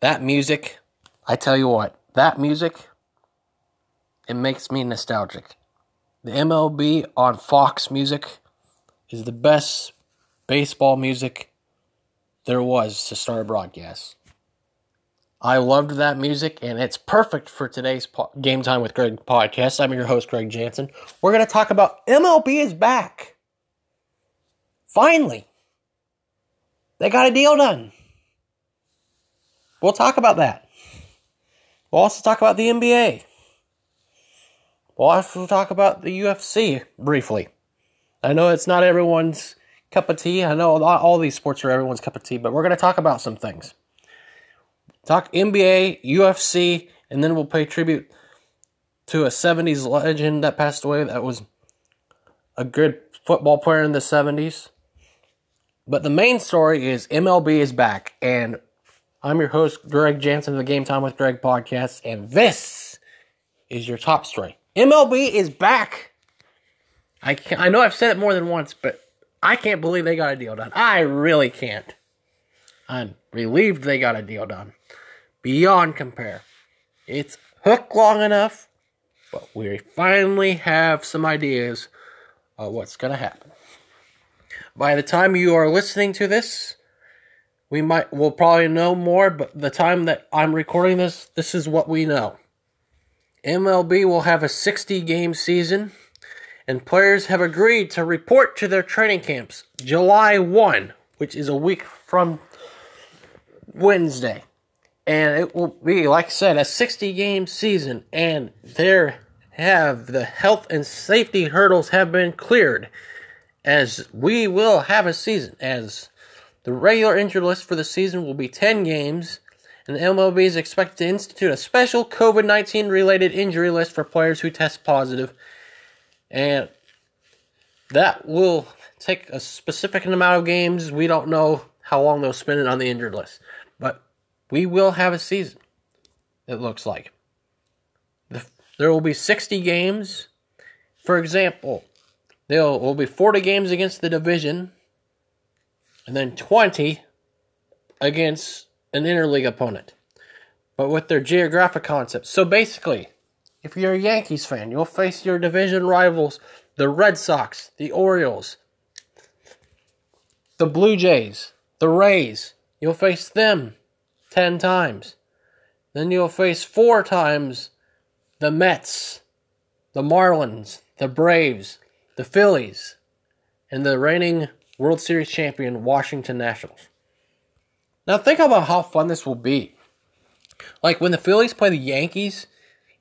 that music, I tell you what, that music, it makes me nostalgic. The MLB on Fox Music is the best baseball music there was to start a broadcast. I loved that music, and it's perfect for today's po- Game Time with Greg podcast. I'm your host, Greg Jansen. We're going to talk about MLB is back. Finally, they got a deal done. We'll talk about that. We'll also talk about the NBA. We'll also talk about the UFC briefly. I know it's not everyone's cup of tea. I know not all these sports are everyone's cup of tea, but we're going to talk about some things. Talk NBA, UFC, and then we'll pay tribute to a 70s legend that passed away that was a good football player in the 70s. But the main story is MLB is back, and I'm your host, Greg Jansen of the Game Time with Greg podcast, and this is your top story. MLB is back. I I know I've said it more than once, but I can't believe they got a deal done. I really can't. I'm relieved they got a deal done. Beyond compare. It's hooked long enough, but we finally have some ideas of what's going to happen. By the time you are listening to this, we might we'll probably know more, but the time that I'm recording this, this is what we know. MLB will have a 60 game season, and players have agreed to report to their training camps July 1, which is a week from Wednesday. And it will be, like I said, a 60 game season, and there have the health and safety hurdles have been cleared as we will have a season as the regular injured list for the season will be 10 games and the MLB is expected to institute a special COVID-19 related injury list for players who test positive and that will take a specific amount of games. We don't know how long they'll spend it on the injured list, but we will have a season. It looks like there will be 60 games. For example, there will be 40 games against the division, and then 20 against an interleague opponent, but with their geographic concepts. So basically, if you're a Yankees fan, you'll face your division rivals, the Red Sox, the Orioles, the Blue Jays, the Rays. You'll face them 10 times. Then you'll face four times the Mets, the Marlins, the Braves, the Phillies, and the reigning World Series champion Washington Nationals. Now think about how fun this will be. Like when the Phillies play the Yankees,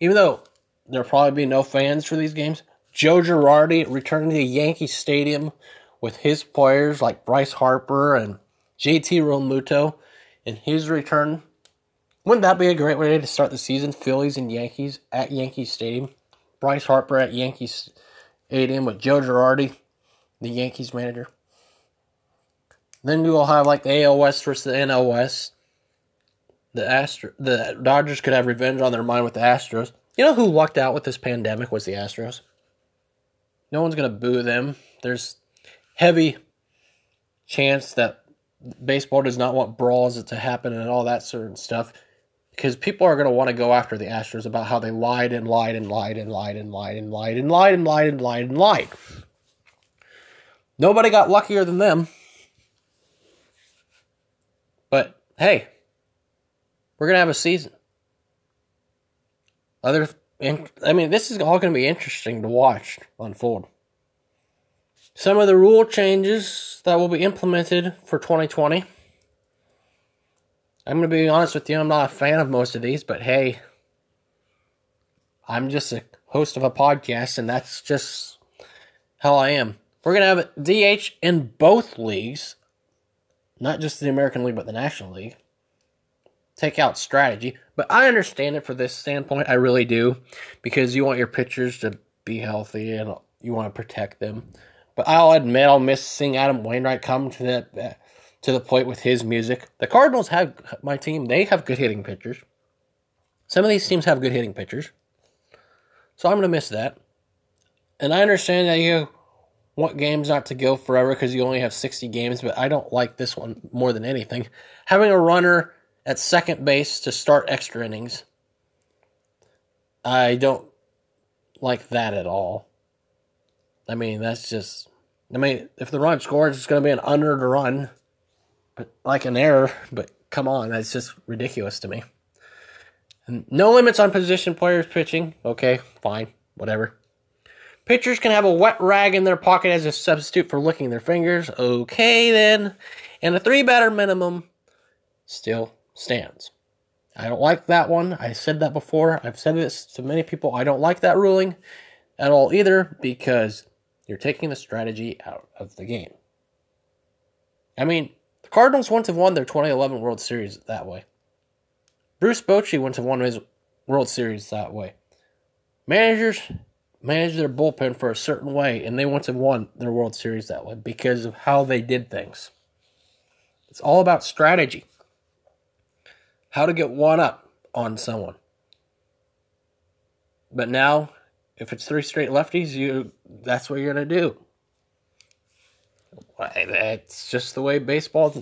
even though there'll probably be no fans for these games, Joe Girardi returning to the Yankee Stadium with his players like Bryce Harper and JT Realmuto in his return. Wouldn't that be a great way to start the season? Phillies and Yankees at Yankee Stadium. Bryce Harper at Yankees Stadium with Joe Girardi, the Yankees manager. Then you will have like the AL West versus the NL West. The Astro, the Dodgers could have revenge on their mind with the Astros. You know who lucked out with this pandemic was the Astros. No one's gonna boo them. There's heavy chance that baseball does not want brawls to happen and all that certain stuff because people are going to want to go after the Astros about how they lied and lied and lied and lied and lied and lied and lied and lied and lied and lied. Nobody got luckier than them. But hey, we're going to have a season. Other I mean, this is all going to be interesting to watch unfold. Some of the rule changes that will be implemented for 2020. I'm going to be honest with you, I'm not a fan of most of these, but hey, I'm just a host of a podcast, and that's just how I am. We're going to have DH in both leagues, not just the American League, but the National League. Take out strategy, but I understand it for this standpoint. I really do, because you want your pitchers to be healthy and you want to protect them. But I'll admit I'll miss seeing Adam Wainwright come to uh, to the plate with his music. The Cardinals have my team; they have good hitting pitchers. Some of these teams have good hitting pitchers, so I'm gonna miss that. And I understand that you want games not to go forever because you only have 60 games, but I don't like this one more than anything. Having a runner at second base to start extra innings. I don't like that at all. I mean, that's just. I mean, if the run scores, it's going to be an under to run, but like an error. But come on, that's just ridiculous to me. And no limits on position players pitching. Okay, fine, whatever. Pitchers can have a wet rag in their pocket as a substitute for licking their fingers. Okay, then. And a three batter minimum still stands. I don't like that one. I said that before. I've said this to many people. I don't like that ruling at all either because you're taking the strategy out of the game. I mean, the Cardinals wouldn't have won their 2011 World Series that way. Bruce Bochy wouldn't have won his World Series that way. Managers manage their bullpen for a certain way, and they wouldn't have won their World Series that way because of how they did things. It's all about strategy how to get one up on someone. But now, if it's three straight lefties, you that's what you're gonna do. That's just the way baseball's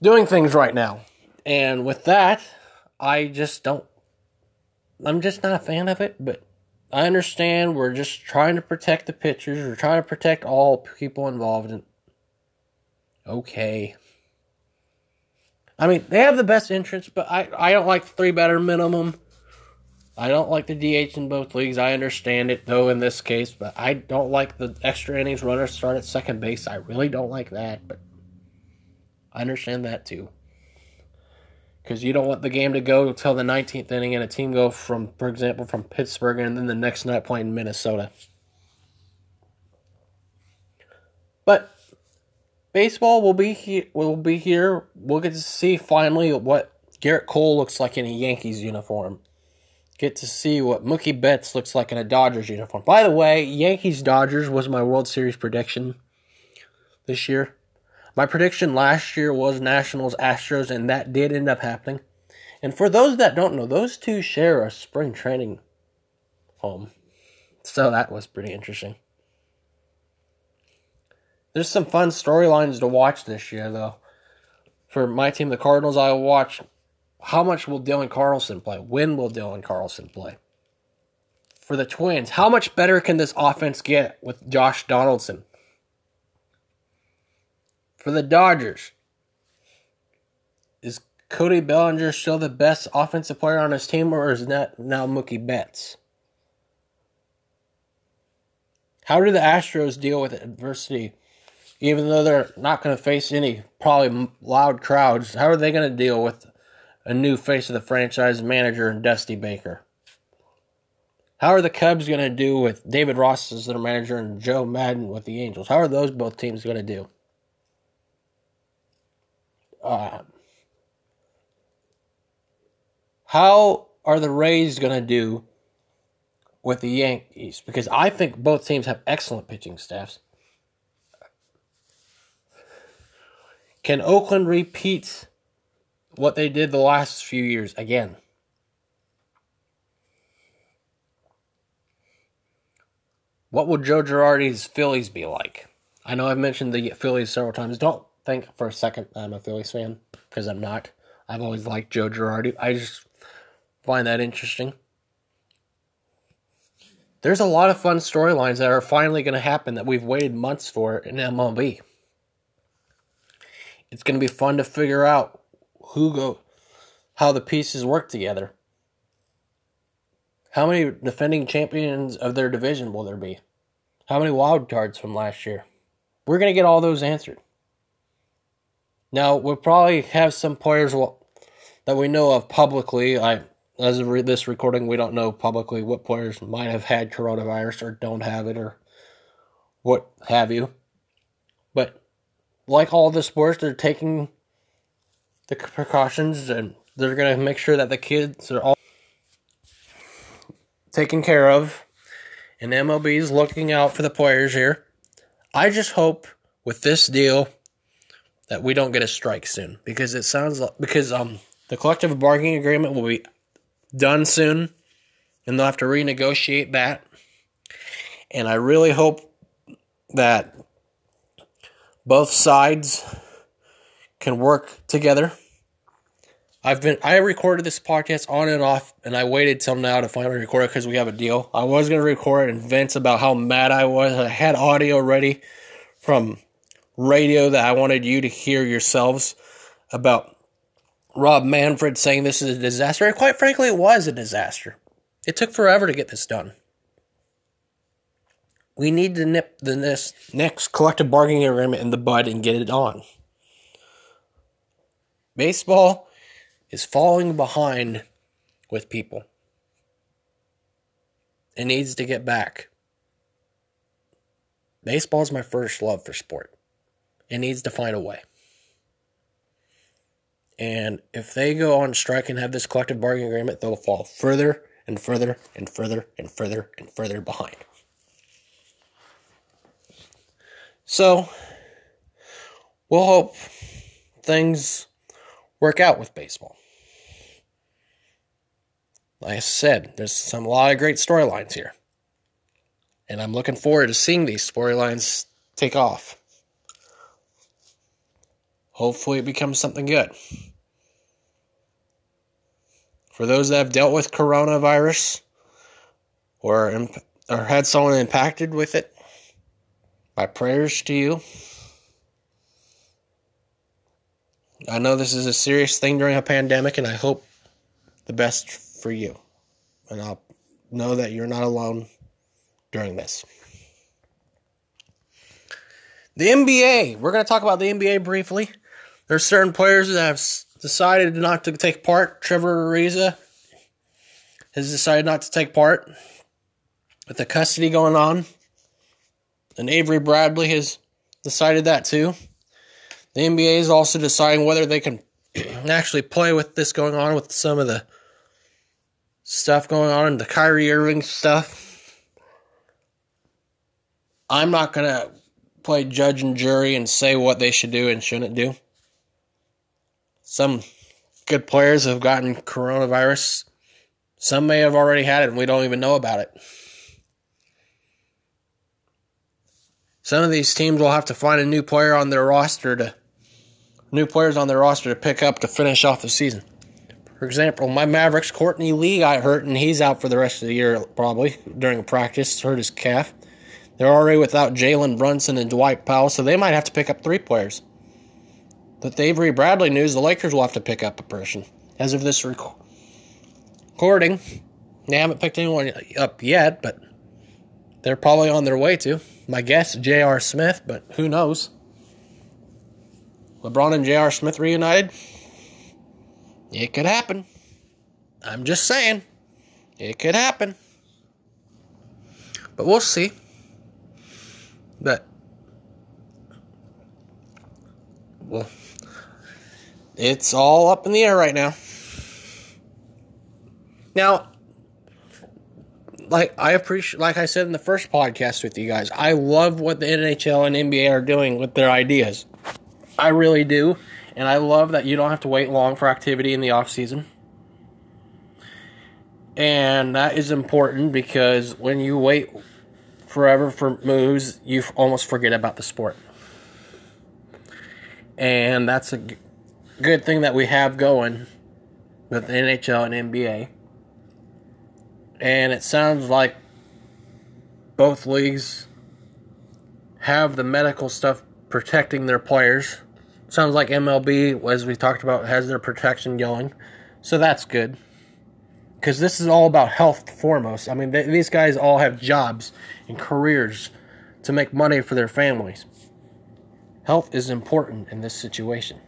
doing things right now. And with that, I just don't. I'm just not a fan of it, but I understand we're just trying to protect the pitchers. We're trying to protect all people involved. And okay, I mean, they have the best entrance, but I, I don't like the three batter minimum. I don't like the DH in both leagues. I understand it, though, in this case, but I don't like the extra innings runner start at second base. I really don't like that, but I understand that too. Because you don't want the game to go until the 19th inning and a team go from, for example, from Pittsburgh and then the next night playing Minnesota. But baseball will be here. Will be here. We'll get to see finally what Gerrit Cole looks like in a Yankees uniform. Get to see what Mookie Betts looks like in a Dodgers uniform. By the way, Yankees Dodgers was my World Series prediction this year. My prediction last year was Nationals Astros, and that did end up happening. And for those that don't know, those two share a spring training home. So that was pretty interesting. There's some fun storylines to watch this year, though. For my team, the Cardinals, I watch how much will Dylan Carlson play? When will Dylan Carlson play? For the Twins, how much better can this offense get with Josh Donaldson? For the Dodgers, is Cody Bellinger still the best offensive player on his team, or is that now Mookie Betts? How do the Astros deal with adversity even though they're not going to face any probably loud crowds, how are they going to deal with a new face of the franchise manager and Dusty Baker? How are the Cubs going to do with David Ross as their manager and Joe Maddon with the Angels? How are those both teams going to do? How are the Rays going to do with the Yankees? Because I think both teams have excellent pitching staffs. Can Oakland repeat what they did the last few years again? What will Joe Girardi's Phillies be like? I know I've mentioned the Phillies several times. Don't think for a second I'm a Phillies fan because I'm not. I've always liked Joe Girardi. I just find that interesting. There's a lot of fun storylines that are finally going to happen that we've waited months for in MLB it's going to be fun to figure out who go how the pieces work together. How many defending champions of their division will there be? How many wild cards from last year? We're going to get all those answered. Now, we'll probably have some players that we know of publicly. I, as of this recording, we don't know publicly what players might have had coronavirus or don't have it or what have you. But like all the sports, they're taking the precautions and they're going to make sure that the kids are all taken care of. And MLB is looking out for the players here. I just hope with this deal that we don't get a strike soon because it sounds like because um the collective bargaining agreement will be done soon and they'll have to renegotiate that. And I really hope that both sides can work together I've been I recorded this podcast on and off, and I waited till now to finally record it because we have a deal. I was gonna record and vent about how mad I was. I had audio ready from radio that I wanted you to hear yourselves about Rob Manfred saying this is a disaster. And quite frankly, it was a disaster. It took forever to get this done. We need to nip the next, next collective bargaining agreement in the bud and get it on. Baseball is falling behind with people. It needs to get back. Baseball is my first love for sport. It needs to find a way. And if they go on strike and have this collective bargaining agreement, they'll fall further and further and further and further and further behind. So, we'll hope things work out with baseball. Like I said, there's some a lot of great storylines here. And I'm looking forward to seeing these storylines take off. Hopefully, it becomes something good. For those that have dealt with coronavirus or, or had someone impacted with it, my prayers to you. I know this is a serious thing during a pandemic, and I hope the best for you. And I'll know that you're not alone during this. The NBA. We're going to talk about the NBA briefly. There's certain players that have decided not to take part. Trevor Ariza has decided not to take part with the custody going on. And Avery Bradley has decided that too. The NBA is also deciding whether they can actually play with this going on with some of the stuff going on, and the Kyrie Irving stuff. I'm not going to play judge and jury and say what they should do and shouldn't do. Some good players have gotten coronavirus. Some may have already had it and we don't even know about it. Some of these teams will have to find a new player on their roster to new players on their roster to pick up to finish off the season. For example, my Mavericks Courtney Lee got hurt and he's out for the rest of the year probably during practice, hurt his calf. They're already without Jalen Brunson and Dwight Powell, so they might have to pick up three players. But the Avery Bradley news, the Lakers will have to pick up a person. As of this recording, they haven't picked anyone up yet, but they're probably on their way to. My guess, J.R. Smith, but who knows? LeBron and J.R. Smith reunited? It could happen. I'm just saying. It could happen. But we'll see. But, well, it's all up in the air right now. Now, like I appreciate, like I said in the first podcast with you guys, I love what the NHL and NBA are doing with their ideas. I really do, and I love that you don't have to wait long for activity in the off season. And that is important because when you wait forever for moves, you almost forget about the sport. And that's a good thing that we have going with the NHL and NBA. And it sounds like both leagues have the medical stuff protecting their players. Sounds like MLB, as we talked about, has their protection going. So that's good. Because this is all about health foremost. I mean, they, these guys all have jobs and careers to make money for their families. Health is important in this situation.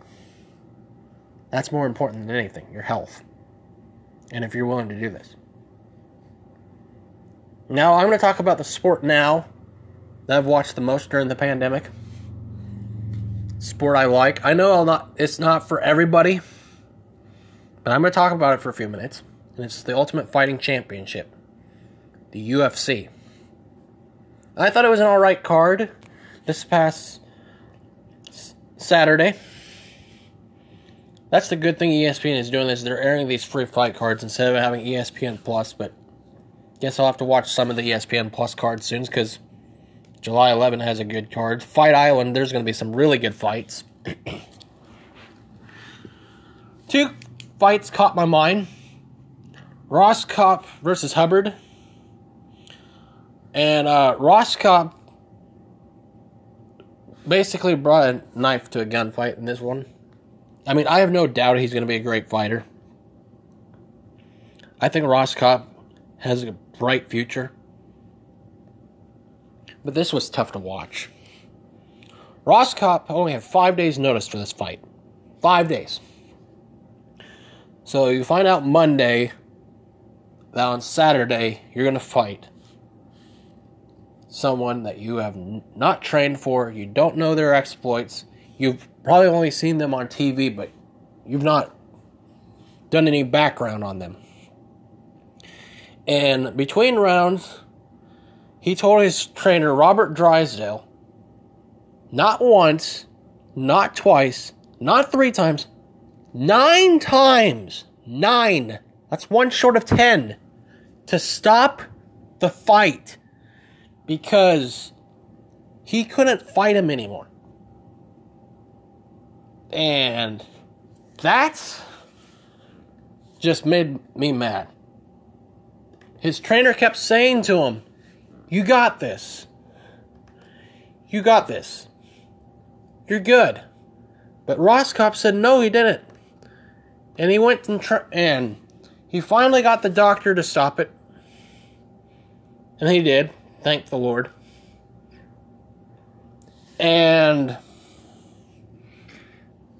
That's more important than anything your health. And if you're willing to do this. Now, I'm going to talk about the sport now that I've watched the most during the pandemic. Sport I like. I know I'll not, it's not for everybody, but I'm going to talk about it for a few minutes. And it's the Ultimate Fighting Championship, the UFC. I thought it was an alright card this past Saturday. That's the good thing ESPN is doing is they're airing these free fight cards instead of having ESPN Plus. But guess I'll have to watch some of the ESPN Plus cards soon because July 11 has a good card. Fight Island, there's going to be some really good fights. Two fights caught my mind. Rohskopf versus Hubbard. And uh, Rohskopf basically brought a knife to a gunfight in this one. I mean, I have no doubt he's going to be a great fighter. I think Rohskopf has a bright future. But this was tough to watch. Rohskopf only had five days' notice for this fight. Five days. So you find out Monday that on Saturday you're going to fight someone that you have not trained for, you don't know their exploits, you've probably only seen them on TV, but you've not done any background on them. And between rounds, he told his trainer, Robert Drysdale, not once, not twice, not three times, nine times, nine, that's one short of ten, to stop the fight because he couldn't fight him anymore. And that's just made me mad. His trainer kept saying to him, You got this. You got this. You're good. But Rohskopf said no, he didn't. And he went and, tr- and he finally got the doctor to stop it. And he did. Thank the Lord. And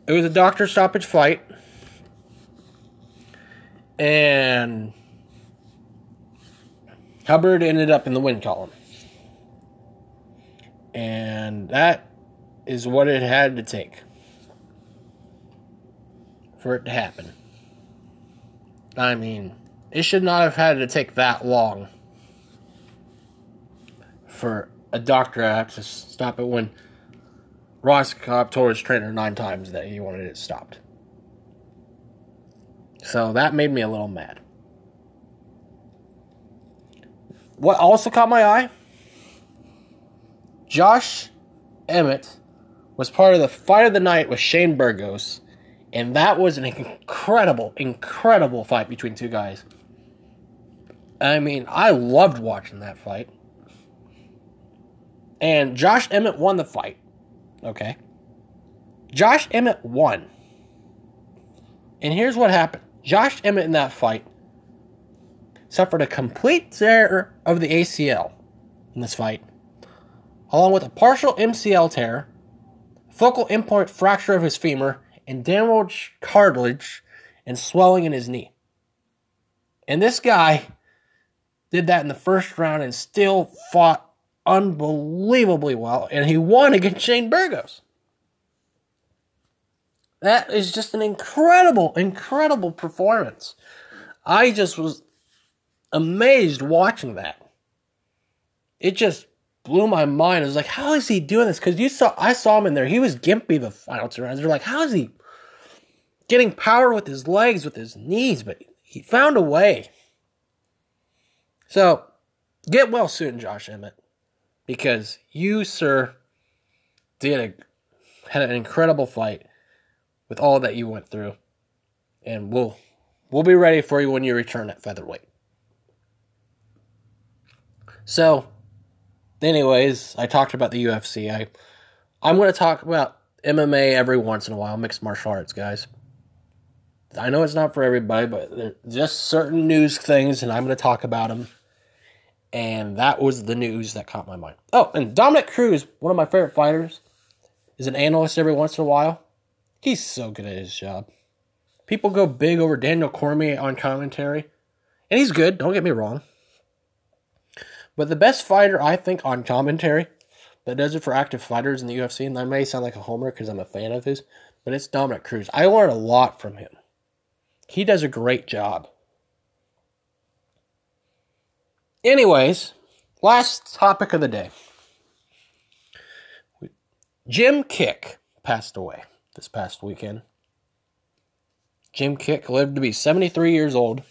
it was a doctor stoppage flight. And Hubbard ended up in the win column. And that is what it had to take for it to happen. I mean, it should not have had to take that long for a doctor to to stop it when Rohskopf told his trainer nine times that he wanted it stopped. So that made me a little mad. What also caught my eye? Josh Emmett was part of the fight of the night with Shane Burgos, and that was an incredible, incredible fight between two guys. I mean, I loved watching that fight. And Josh Emmett won the fight. Okay. Josh Emmett won. And here's what happened Josh Emmett in that fight suffered a complete tear of the ACL in this fight, along with a partial MCL tear, focal implant fracture of his femur, and damaged cartilage and swelling in his knee. And this guy did that in the first round and still fought unbelievably well, and he won against Shane Burgos. That is just an incredible, incredible performance. I just was amazed watching that. It just blew my mind. I was like, how is he doing this? Because you saw, I saw him in there. He was gimpy the final two rounds. They're like, how is he getting power with his legs, with his knees? But he found a way. So, get well soon, Josh Emmett because you, sir, did a had an incredible fight with all that you went through, and we'll we'll be ready for you when you return at featherweight. So, anyways, I talked about the UFC. I I'm going to talk about MMA every once in a while, mixed martial arts, guys. I know it's not for everybody, but there's just certain news things, and I'm going to talk about them and that was the news that caught my mind. Oh, and Dominick Cruz, one of my favorite fighters, is an analyst every once in a while. He's so good at his job. People go big over Daniel Cormier on commentary, and he's good, don't get me wrong. But the best fighter, I think, on commentary that does it for active fighters in the UFC, and I may sound like a homer because I'm a fan of his, but it's Dominick Cruz. I learn a lot from him. He does a great job. Anyways, last topic of the day. Jim Kiick passed away this past weekend. Jim Kiick lived to be 73 years old.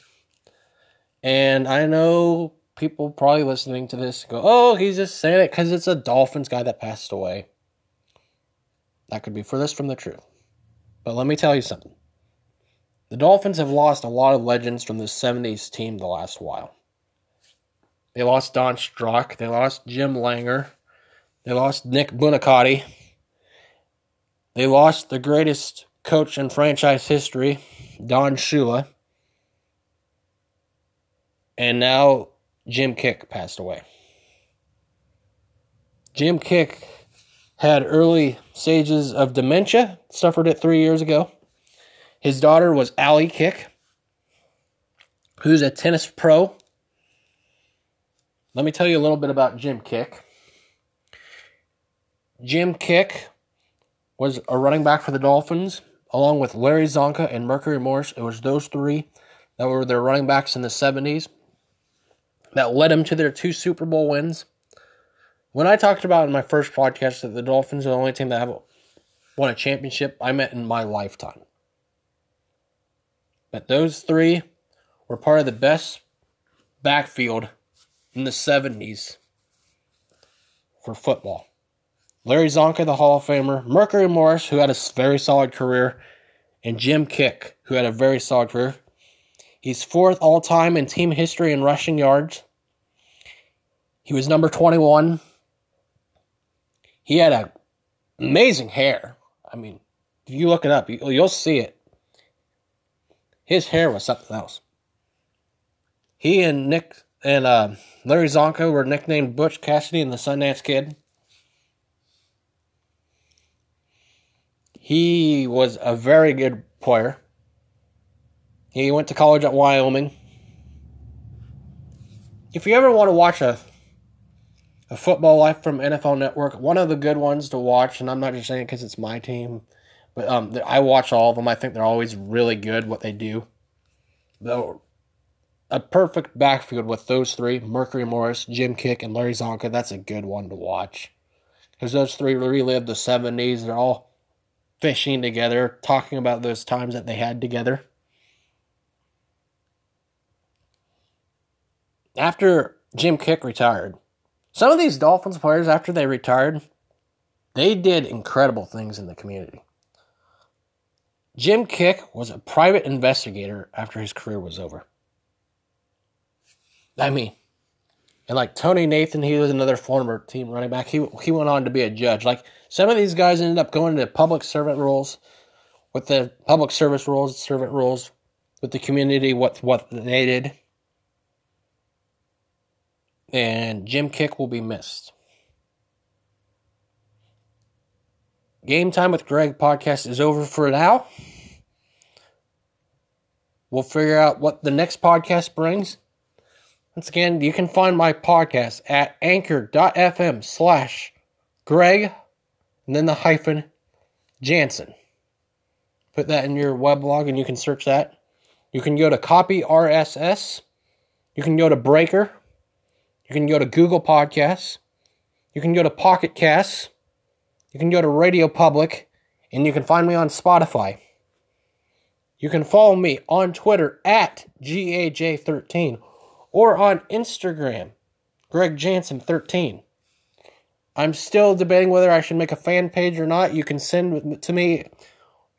And I know people probably listening to this go, oh, he's just saying it because it's a Dolphins guy that passed away. That could be furthest from the truth. But let me tell you something The Dolphins have lost a lot of legends from the 70s team the last while. They lost Don Strock. They lost Jim Langer. They lost Nick Buoniconti. They lost the greatest coach in franchise history, Don Shula. And now Jim Kiick passed away. Jim Kiick had early stages of dementia, suffered it three years ago. His daughter was Allie Kiick, who's a tennis pro. Let me tell you a little bit about Jim Kiick. Jim Kiick was a running back for the Dolphins, along with Larry Csonka and Mercury Morris. It was those three that were their running backs in the 70s that led them to their two Super Bowl wins. When I talked about in my first podcast that the Dolphins are the only team that have won a championship, I meant in my lifetime. But those three were part of the best backfield in the 70s for football. Larry Csonka, the Hall of Famer, Mercury Morris, who had a very solid career, and Jim Kiick, who had a very solid career. He's fourth all time in team history in rushing yards. He was number 21. He had a amazing hair. I mean, if you look it up, you'll see it. His hair was something else. He and Nick and uh, Larry Csonka were nicknamed Butch Cassidy and the Sundance Kid. He was a very good player. He went to college at Wyoming. If you ever want to watch a a football life from NFL Network, one of the good ones to watch, and I'm not just saying it because it's my team, but um, I watch all of them. I think they're always really good what they do. Though a perfect backfield with those three: Mercury Morris, Jim Kiick, and Larry Csonka. That's a good one to watch because those three relived the '70s. They're all fishing together, talking about those times that they had together. After Jim Kiick retired, some of these Dolphins players, after they retired, they did incredible things in the community. Jim Kiick was a private investigator after his career was over. I mean, and like Tony Nathan, he was another former team running back. He he went on to be a judge. Like some of these guys ended up going into public servant roles, with the public service roles, servant roles, with the community. What what they did, and Jim Kiick will be missed. Game Time with Greg podcast is over for now. We'll figure out what the next podcast brings. Once again, you can find my podcast at anchor.fm slash Greg and then the hyphen Jansen. Put that in your weblog and you can search that. You can go to Copy RSS. You can go to Breaker. You can go to Google Podcasts. You can go to Pocket Casts. You can go to Radio Public. And you can find me on Spotify. You can follow me on Twitter at GAJ13 or on Instagram, Greg Jansen13. I'm still debating whether I should make a fan page or not. You can send to me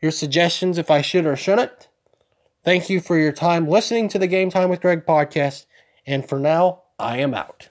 your suggestions if I should or shouldn't. Thank you for your time listening to the Game Time with Greg podcast. And for now, I am out.